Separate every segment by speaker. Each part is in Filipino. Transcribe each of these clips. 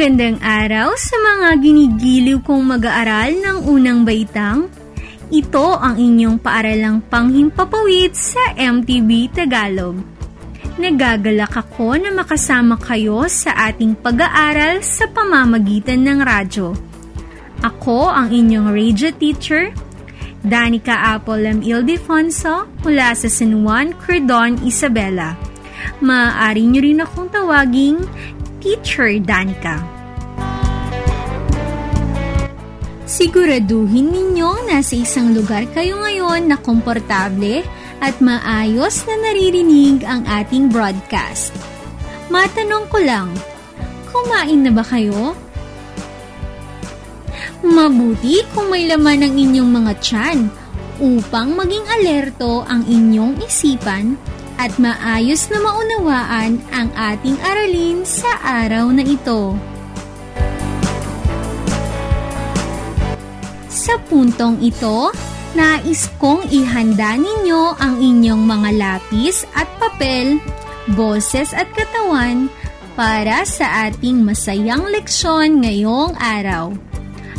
Speaker 1: Magandang araw sa mga ginigiliw kong mag-aaral ng unang baitang. Ito ang inyong paaralang panghimpapawid sa MTB Tagalog. Nagagalak ako na makasama kayo sa ating pag-aaral sa pamamagitan ng radyo. Ako ang inyong radio teacher, Danica Apple M. Ildefonso mula sa San Juan, Cordon, Isabela. Maaari nyo rin akong tawaging Teacher Danica. Siguraduhin ninyo nasa isang lugar kayo ngayon na komportable at maayos na naririnig ang ating broadcast. Matanong ko lang, kumain na ba kayo? Mabuti kung may laman ang inyong mga tiyan upang maging alerto ang inyong isipan at maayos na maunawaan ang ating aralin sa araw na ito. Sa puntong ito, nais kong ihanda ninyo ang inyong mga lapis at papel, boses at katawan para sa ating masayang leksyon ngayong araw.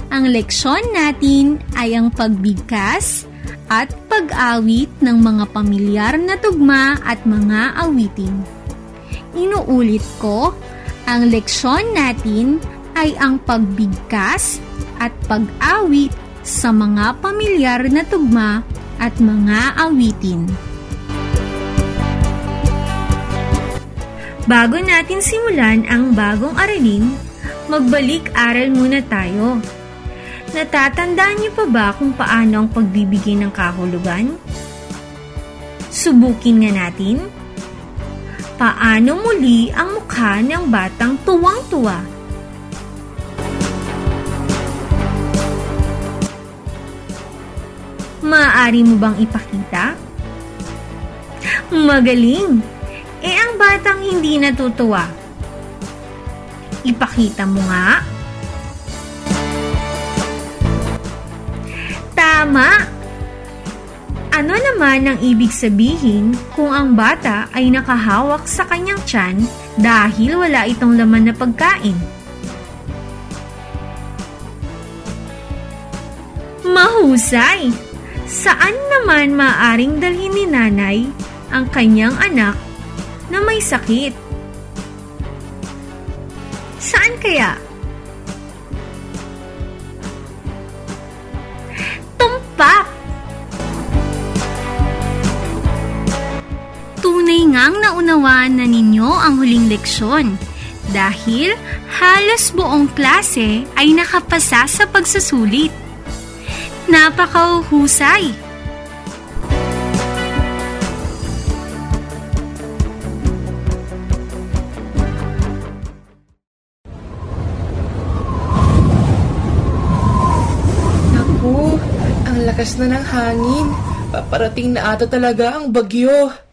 Speaker 1: Ang leksyon natin ay ang pagbigkas at pag-awit ng mga pamilyar na tugma at mga awitin. Inuulit ko, ang leksyon natin ay ang pagbigkas at pag-awit sa mga pamilyar na tugma at mga awitin. Bago natin simulan ang bagong aralin, magbalik-aral muna tayo. Natatandaan niyo pa ba kung paano ang pagbibigay ng kahulugan? Subukin nga natin. Paano muli ang mukha ng batang tuwang-tuwa? Maaari mo bang ipakita? Magaling! Eh ang batang hindi natutuwa. Ipakita mo nga. Tama! Ano naman ang ibig sabihin kung ang bata ay nakahawak sa kanyang tiyan dahil wala itong laman na pagkain? Mahusay! Saan naman maaring dalhin ni nanay ang kanyang anak na may sakit? Saan kaya? Naunawaan na ninyo ang huling leksyon dahil halos buong klase ay nakapasa sa pagsusulit. Napakahusay!
Speaker 2: Naku, ang lakas na ng hangin. Paparating na ata talaga ang bagyo.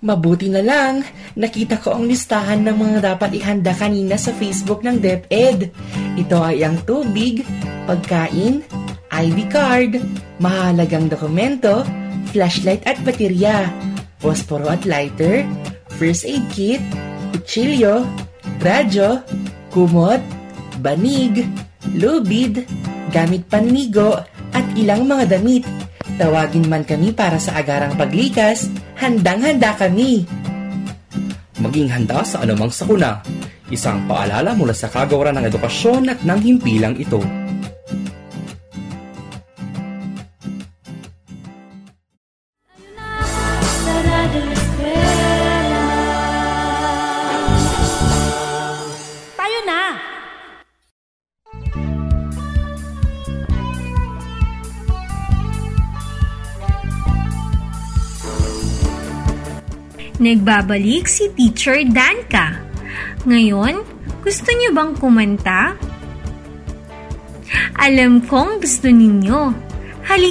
Speaker 2: Mabuti na lang, nakita ko ang listahan ng mga dapat ihanda kanina sa Facebook ng DepEd. Ito ay ang tubig, pagkain, ID card, mahalagang dokumento, flashlight at baterya, posporo at lighter, first aid kit, kutsilyo, radyo, kumot, banig, lubid, gamit panligo, at ilang mga damit. Tawagin man kami para sa agarang paglikas, handang-handa kami.
Speaker 3: maging handa sa anumang sakuna. Isang paalala mula sa kagawaran ng edukasyon at ng himpilang ito.
Speaker 1: Nagbabalik si Teacher Danka. Ngayon, gusto niyo bang kumanta? Alam kong gusto ninyo. Hali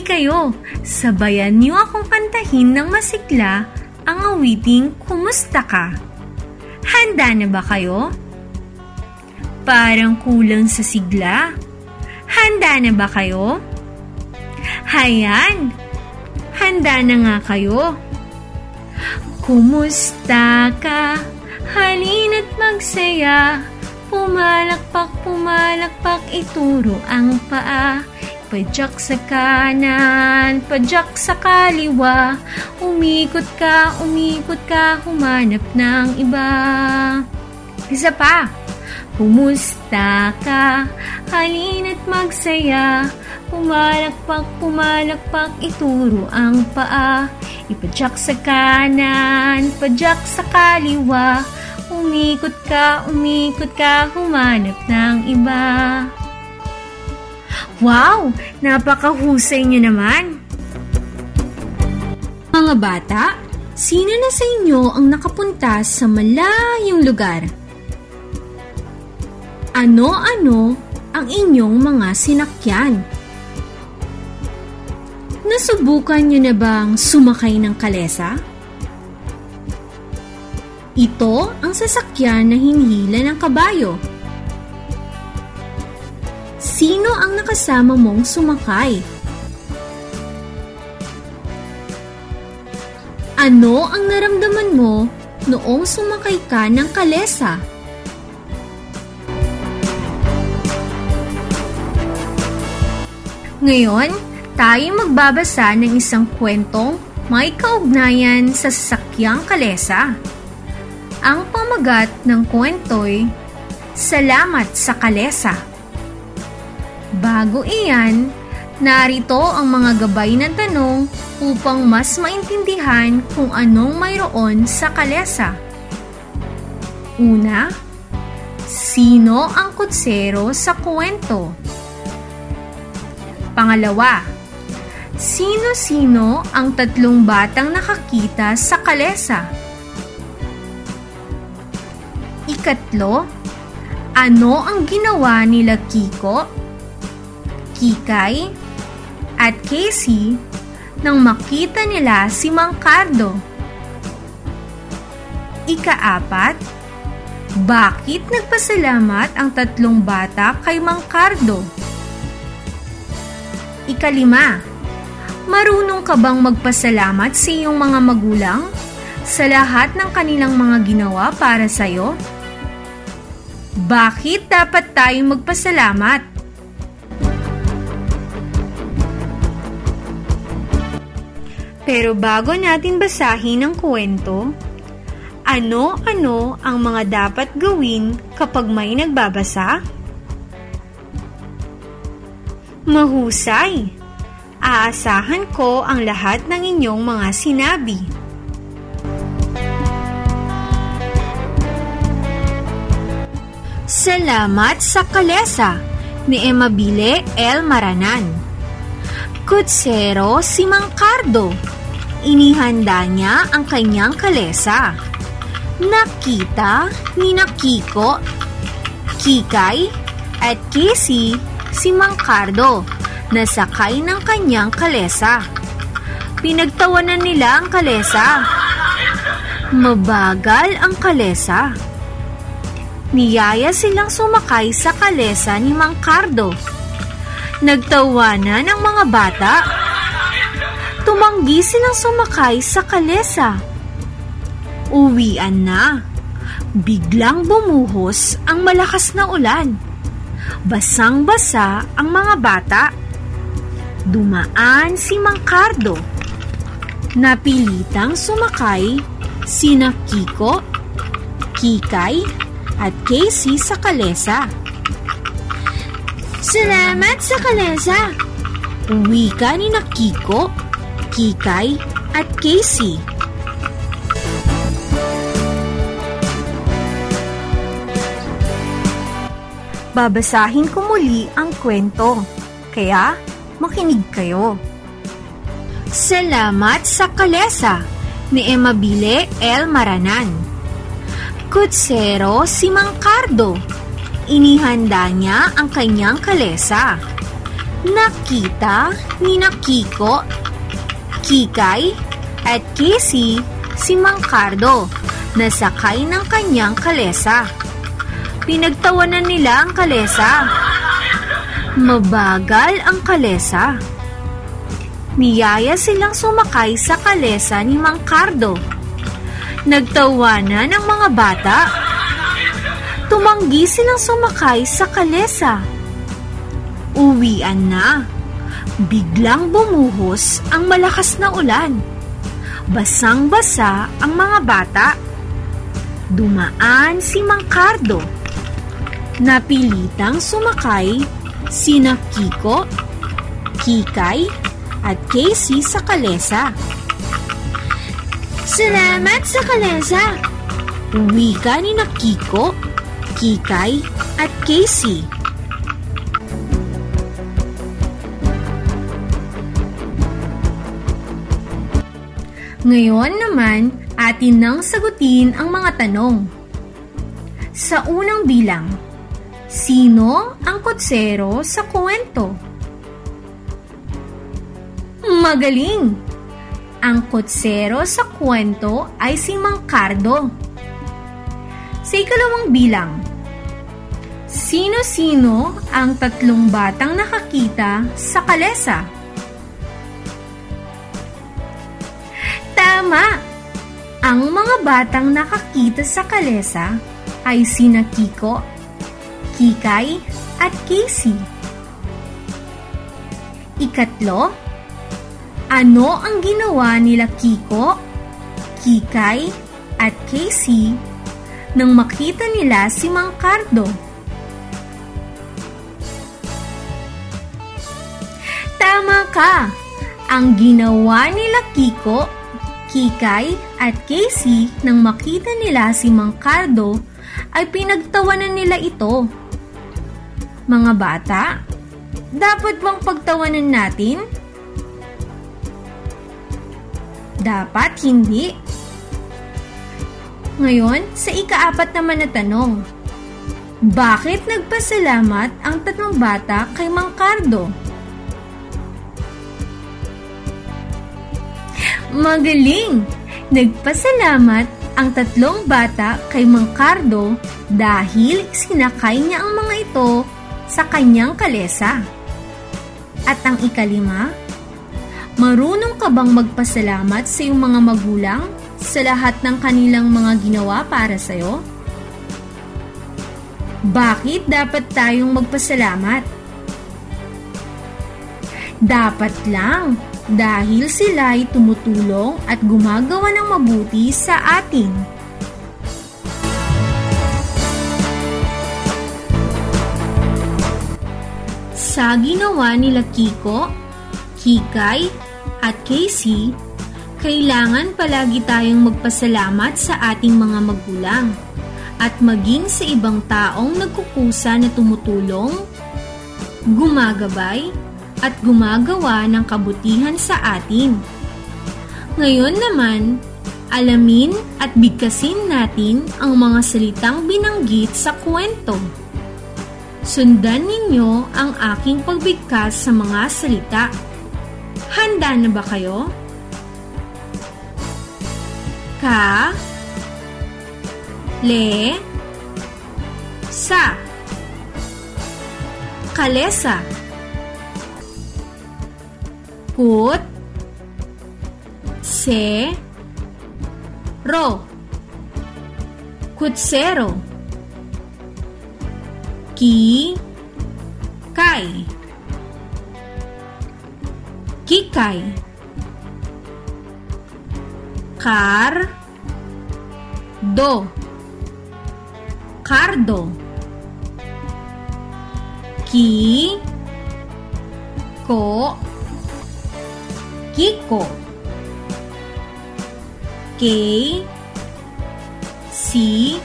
Speaker 1: sabayan niyo akong kantahin ng masikla ang awiting Kumusta Ka? Handa na ba kayo? Parang kulang sa sigla. Handa na ba kayo? Hayan, handa na nga kayo. Kumusta ka? Halina't magsaya. Pumalakpak, pumalakpak, ituro ang paa. Padyak sa kanan, padyak sa kaliwa. Umikot ka, umikot ka, humanap ng iba. Isa pa. Kumusta ka? Halina't magsaya. Pumalakpak, pumalakpak, ituro ang paa. Ipadyak sa kanan, padyak sa kaliwa. Umikot ka, umikot ka, humanap ng iba. Wow! Napakahusay niyo naman! Mga bata, sino na sa inyo ang nakapunta sa malayong lugar? Ano-ano ang inyong mga sinakyan? Nasubukan niyo na bang sumakay ng kalesa? Ito ang sasakyan na hinihila ng kabayo. Sino ang nakasama mong sumakay? Ano ang naramdaman mo noong sumakay ka ng kalesa? Ngayon, tayo magbabasa ng isang kwentong may kaugnayan sa sasakyang kalesa. Ang pamagat ng kwento'y Salamat sa Kalesa. Bago iyan, narito ang mga gabay na tanong upang mas maintindihan kung anong mayroon sa kalesa. Una, sino ang kutsero sa kwento? Pangalawa, sino-sino ang tatlong batang nakakita sa kalesa? Ikatlo, ano ang ginawa nila Kiko, Kikay, at Casey nang makita nila si Mang Cardo? Ikaapat, bakit nagpasalamat ang tatlong bata kay Mang Cardo? Ikalima, marunong ka bang magpasalamat sa iyong mga magulang sa lahat ng kanilang mga ginawa para sa iyo? Bakit dapat tayong magpasalamat? Pero bago natin basahin ang kwento, ano-ano ang mga dapat gawin kapag may nagbabasa? Mahusay! Aasahan ko ang lahat ng inyong mga sinabi. Salamat sa kalesa ni Emabile L. Maranan. Kutsero si Mangkardo. Inihanda niya ang kanyang kalesa. Nakita ni Nakiko, Kikay at Casey si Mangkardo na sakay ng kanyang kalesa. Pinagtawanan nila ang kalesa. Mabagal ang kalesa. Niyaya silang sumakay sa kalesa ni Mang Cardo. Nagtawanan ang mga bata. Tumanggi silang sumakay sa kalesa. Uwian na. Biglang bumuhos ang malakas na ulan. Basang-basa ang mga bata. Dumaan si Mang Cardo. Napilitang sumakay sina Kiko, Kikay, at Casey sa kalesa. Salamat sa kalesa! Wika ni na Kiko, Kikay, at Casey. Babasahin ko muli ang kwento, kaya makinig kayo. Salamat sa kalesa ni Emabile L. Maranan. Kutsero si Mangkardo. Inihanda niya ang kanyang kalesa. Nakita ni Nakiko, Kikay, at Casey si Mangkardo na sakay ng kanyang kalesa. Pinagtawanan nila ang kalesa. Mabagal ang kalesa. Niyaya silang sumakay sa kalesa ni Mangkardo. Nagtawanan ang mga bata. Tumanggi silang sumakay sa kalesa. Uwian na. Biglang bumuhos ang malakas na ulan. Basang-basa ang mga bata. Dumaan si Mangkardo. Napilitang sumakay sina Kiko, Kikay, at Casey sa kalesa. Salamat sa kalesa! Wika ni na Kiko, Kikay, at Casey. Ngayon naman, atin nang sagutin ang mga tanong. Sa unang bilang, sino ang kutsero sa kwento? Magaling! Ang kutsero sa kwento ay si Mangkardo. Sa ikalawang bilang, sino-sino ang tatlong batang nakakita sa kalesa? Tama! Ang mga batang nakakita sa kalesa ay sina Kiko, Kikay, at Casey. Ikatlo, ano ang ginawa nila Kiko, Kikay, at Casey nang makita nila si Mangkardo? Tama ka! Ang ginawa nila Kiko, Kikay, at Casey nang makita nila si Mangkardo ay pinagtawanan nila ito. Mga bata, dapat bang pagtawanan natin? Dapat hindi. Ngayon, sa ikaapat naman na tanong. Bakit nagpasalamat ang tatlong bata kay Mangkardo? Magaling! Nagpasalamat ang tatlong bata kay Mangkardo dahil sinakay niya ang mga ito sa kanyang kalesa. At ang ikalima, marunong ka bang magpasalamat sa iyong mga magulang sa lahat ng kanilang mga ginawa para sa iyo? Bakit dapat tayong magpasalamat? Dapat lang dahil sila ay tumutulong at gumagawa ng mabuti sa atin. Sa ginawa nila Kiko, Kikay, at Casey, kailangan palagi tayong magpasalamat sa ating mga magulang at maging sa ibang taong nagkukusa na tumutulong, gumagabay, at gumagawa ng kabutihan sa atin. Ngayon naman, alamin at bigkasin natin ang mga salitang binanggit sa kwento. Sundan ninyo ang aking pagbigkas sa mga salita. Handa na ba kayo? Ka Le Sa Kalesa Kut Se Ro Kutsero Ki Kai Kikay Kar Do Cardo Ki Ko Kiko K C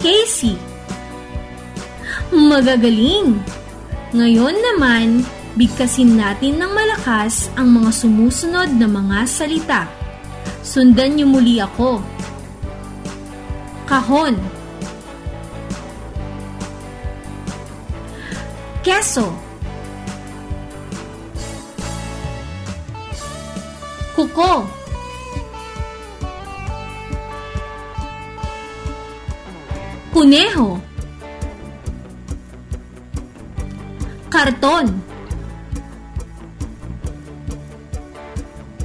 Speaker 1: Casey Magagaling! Ngayon naman, bigkasin natin ng malakas ang mga sumusunod na mga salita. Sundan niyo muli ako. Kahon. Keso. Kuko. Kuneho. Karton.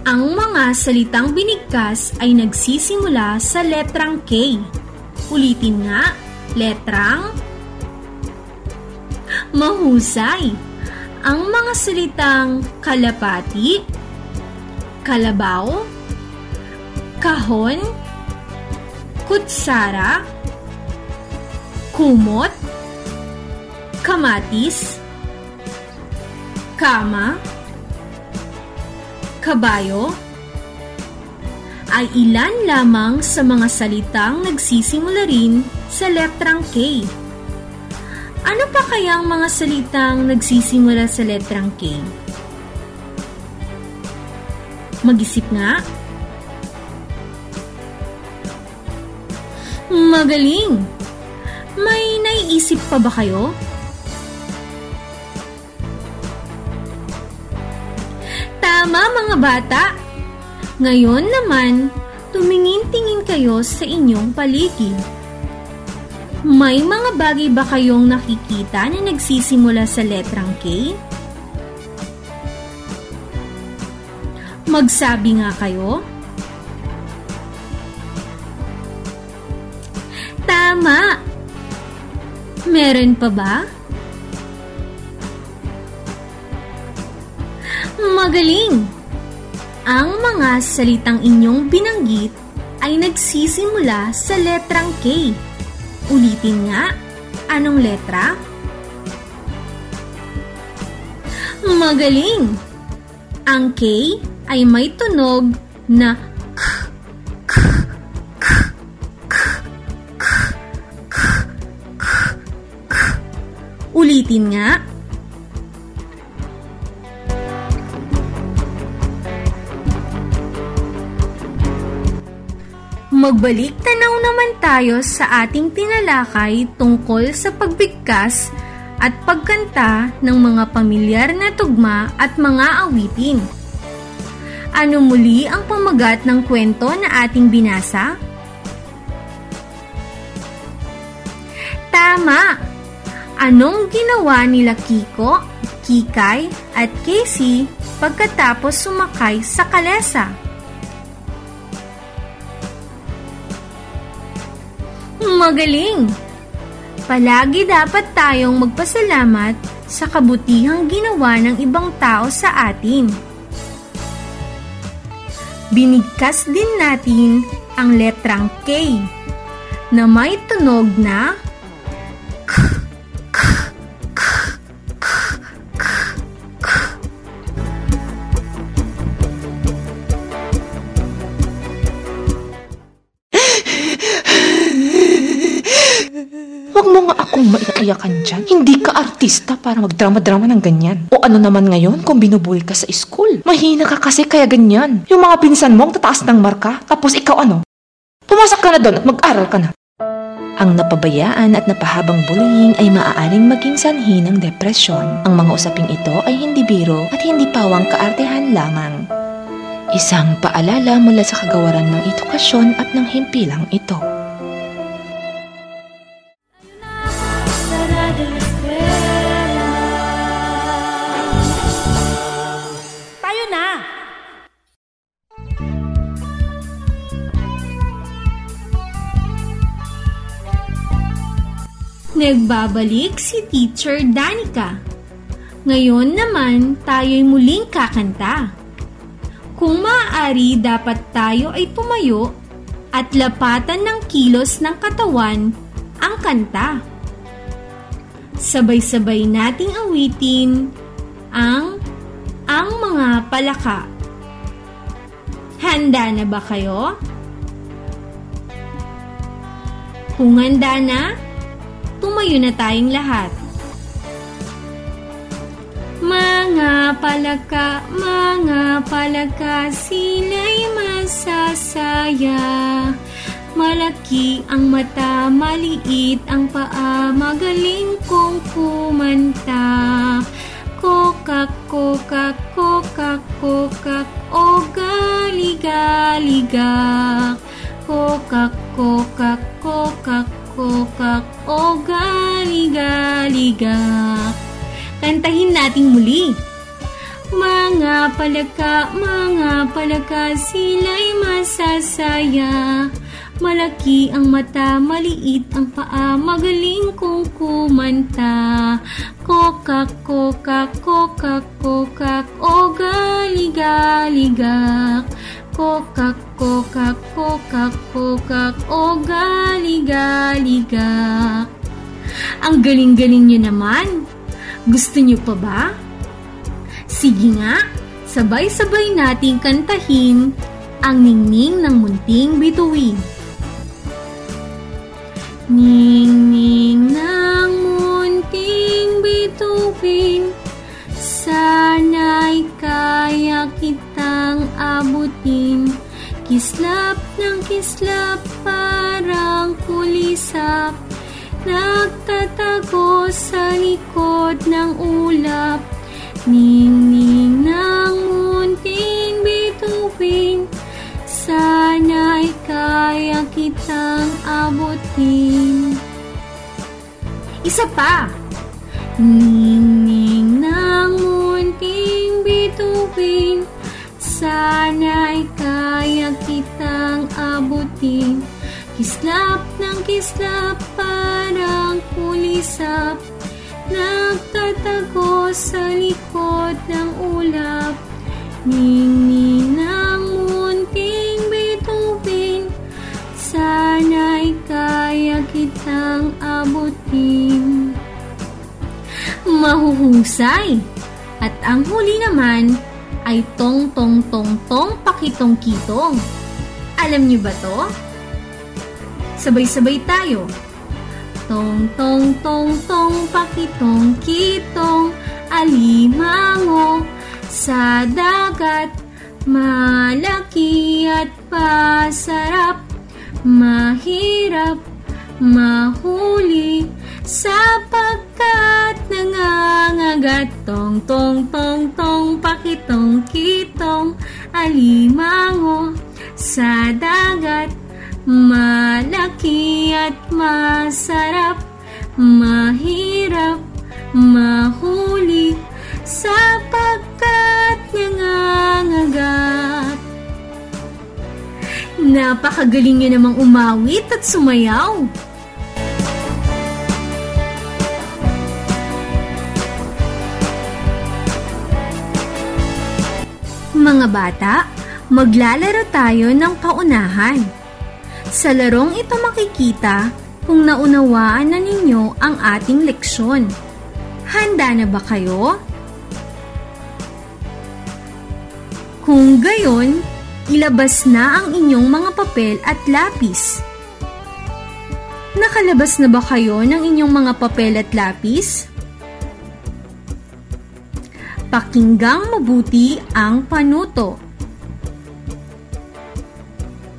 Speaker 1: Ang mga salitang binigkas ay nagsisimula sa letrang K. Ulitin nga, letrang Mahusay. Ang mga salitang kalapati, kalabaw, kahon, kutsara, kumot, kamatis, kama, kabayo, ay ilan lamang sa mga salitang nagsisimula rin sa letrang K. Ano pa kaya ang mga salitang nagsisimula sa letrang K? Mag-isip nga. Magaling! May naiisip pa ba kayo? Tama mga bata! Ngayon naman, tumingin-tingin kayo sa inyong paligid. May mga bagay ba kayong nakikita na nagsisimula sa letrang K? Magsabi nga kayo. Tama! Meron pa ba? Magaling! Ang mga salitang inyong binanggit ay nagsisimula sa letrang K. Ulitin nga, anong letra? Magaling! Ang K ay may tunog na k, k, k, k, k, k, k, k. Ulitin nga. Magbalik tanaw naman tayo sa ating tinalakay tungkol sa pagbigkas at pagkanta ng mga pamilyar na tugma at mga awitin. Ano muli ang pamagat ng kwento na ating binasa? Tama! Anong ginawa nila Kiko, Kikay at Casey pagkatapos sumakay sa kalesa? Magaling! Palagi dapat tayong magpasalamat sa kabutihang ginawa ng ibang tao sa atin. Binigkas din natin ang letrang K na may tunog na
Speaker 4: akong maiiyakan dyan. Hindi ka artista para magdrama-drama ng ganyan. O ano naman ngayon kung binubuli ka sa school? Mahina ka kasi kaya ganyan. Yung mga pinsan mo ang tataas ng marka, tapos ikaw ano? Pumasok ka na doon at mag-aral ka na. Ang napabayaan at napahabang bullying ay maaaring maging sanhi ng depresyon. Ang mga usaping ito ay hindi biro at hindi pawang kaartehan lamang. Isang paalala mula sa kagawaran ng edukasyon at ng himpilang ito.
Speaker 1: Nagbabalik si Teacher Danica. Ngayon naman, tayo'y muling kakanta. Kung maaari, dapat tayo ay tumayo at lapatan ng kilos ng katawan ang kanta. Sabay-sabay nating awitin ang ang mga palaka. Handa na ba kayo? Kung handa na, tumayo na tayong lahat. Mga palaka, mga palaka, sila'y masasaya. Malaki ang mata, maliit ang paa, magaling kong kumanta. Kokak, kokak, kokak, kokak, o galigaliga. Kokak, kokak, kokak, kokak, o galigaliga. Kantahin nating muli. Mga palaka, mga palaka, sila'y masasaya. Malaki ang mata, maliit ang paa, magaling kong kumanta. Kokak, kokak, kokak, kokak, o galigaliga. Kokak, kokak, kokak, kokak, o galigaliga. Ang galing-galing nyo naman. Gusto nyo pa ba? Sige nga, sabay-sabay nating kantahin ang ningning ng munting bituin. Ningning ng munting bituin, sana'y Kislap ng kislap parang kulisap, nagtatago sa likod ng ulap. Ningning ng munting bituin, sana'y kaya kitang abutin. Isa pa! Ningning ng munting bituin, sana'y kaya kitang abutin. Kislap ng kislap parang kulisap, nagtatago sa likod ng ulap. Ningning ng munting bituin, sana'y kaya kitang abutin. Mahuhusay! At ang huli naman ay tong tong tong tong pakitong kitong. Alam niyo ba to? Sabay-sabay tayo. Tong tong tong tong pakitong kitong alimango sa dagat malaki at pasarap mahirap mahuli sapagkat nangangagat tong tong tong tong pakitong kitong alimango. Sa dagat malaki at masarap mahirap mahuli. Sapagkat nangangagat. Napakagaling niya namang umawit at sumayaw. Mga bata, maglalaro tayo ng paunahan. Sa larong ito makikita kung naunawaan na ninyo ang ating leksyon. Handa na ba kayo? Kung gayon, ilabas na ang inyong mga papel at lapis. Nakalabas na ba kayo ng inyong mga papel at lapis? Pakinggang mabuti ang panuto.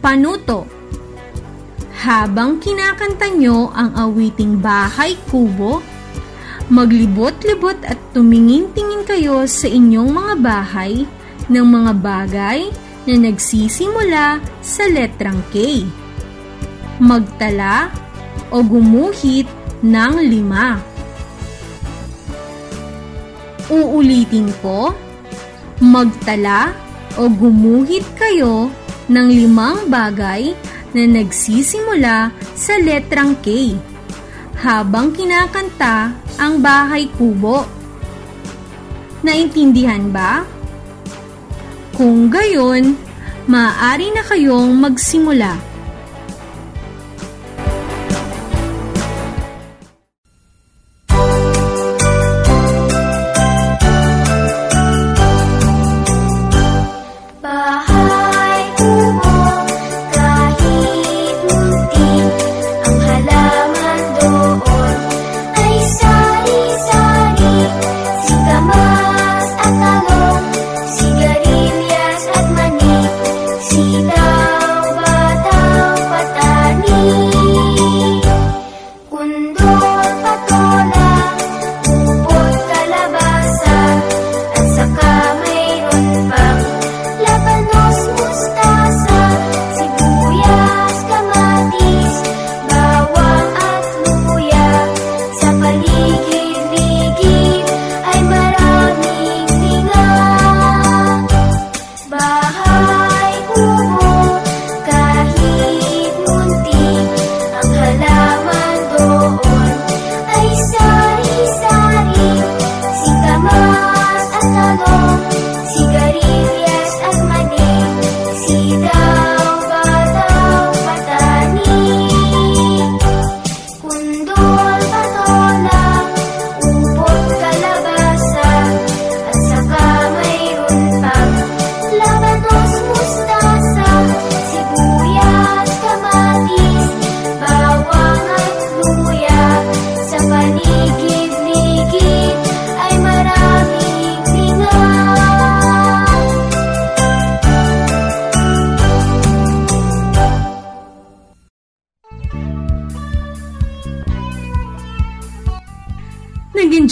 Speaker 1: Panuto Habang kinakanta nyo ang awiting bahay kubo, maglibot-libot at tumingin-tingin kayo sa inyong mga bahay ng mga bagay na nagsisimula sa letrang K. Magtala o gumuhit ng lima. Uulitin ko, magtala o gumuhit kayo ng limang bagay na nagsisimula sa letrang K habang kinakanta ang bahay kubo. Naintindihan ba? Kung gayon, maaari na kayong magsimula.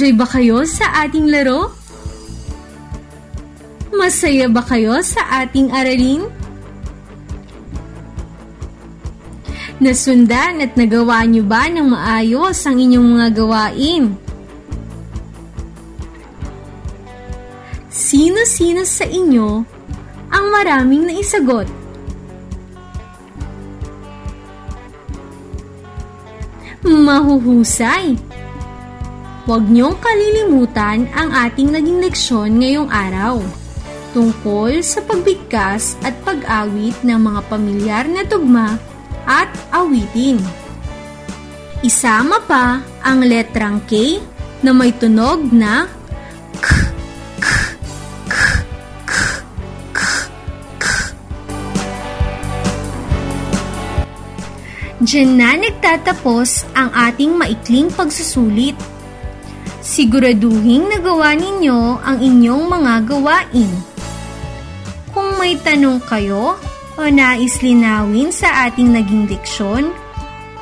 Speaker 1: Nag-enjoy ba kayo sa ating laro? Masaya ba kayo sa ating aralin? Nasundan at nagawa niyo ba ng maayos ang inyong mga gawain? Sino-sino sa inyo ang maraming naisagot? Mahuhusay! Huwag niyong kalilimutan ang ating naging leksyon ngayong araw tungkol sa pagbigkas at pag-awit ng mga pamilyar na tugma at awitin. Isama pa ang letrang K na may tunog na k, k, k, k, k, k. Diyan na nagtatapos ang ating maikling pagsusulit. Siguraduhin nagawa ninyo ang inyong mga gawain. Kung may tanong kayo o nais linawin sa ating naging leksyon,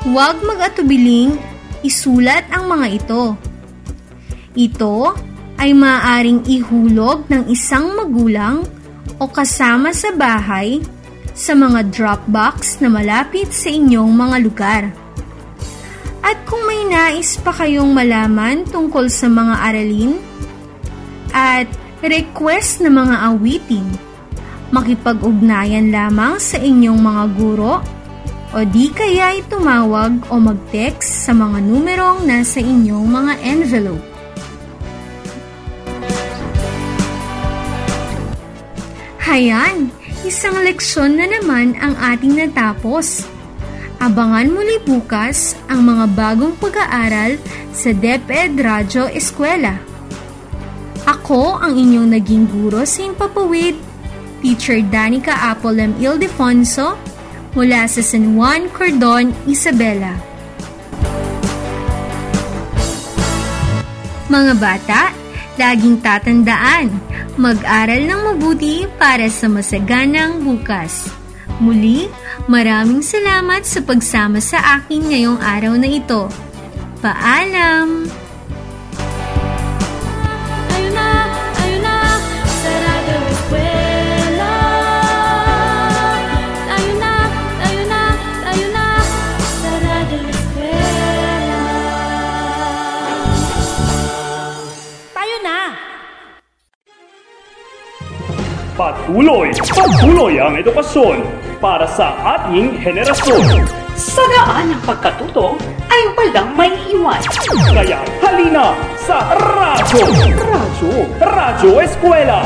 Speaker 1: huwag mag-atubiling isulat ang mga ito. Ito ay maaaring ihulog ng isang magulang o kasama sa bahay sa mga Dropbox na malapit sa inyong mga lugar. At kung may nais pa kayong malaman tungkol sa mga aralin at request na mga awitin, makipag-ugnayan lamang sa inyong mga guro o di kaya ay tumawag o mag-text sa mga numerong nasa inyong mga envelope. Hayan, isang leksyon na naman ang ating natapos. Abangan muli bukas ang mga bagong pag-aaral sa DepEd Radyo Eskwela. Ako ang inyong naging guro sa Impapawid, Teacher Danica Apolem Ildefonso, mula sa San Juan, Cordon, Isabela. Mga bata, laging tatandaan, mag-aral ng mabuti para sa masaganang bukas. Muli, maraming salamat sa pagsama sa akin ngayong araw na ito. Paalam!
Speaker 5: Tayo na, tayo na, sarado eskwela. Tayo na, tayo na, tayo na, sarado eskwela. Tayo na!
Speaker 6: Patuloy, patuloy ang edukasyon para sa ating henerasyon.
Speaker 7: Sa daan ng pagkatuto ay walang may iwan.
Speaker 6: Kaya halina sa Radyo! Radyo! Radyo Eskwela!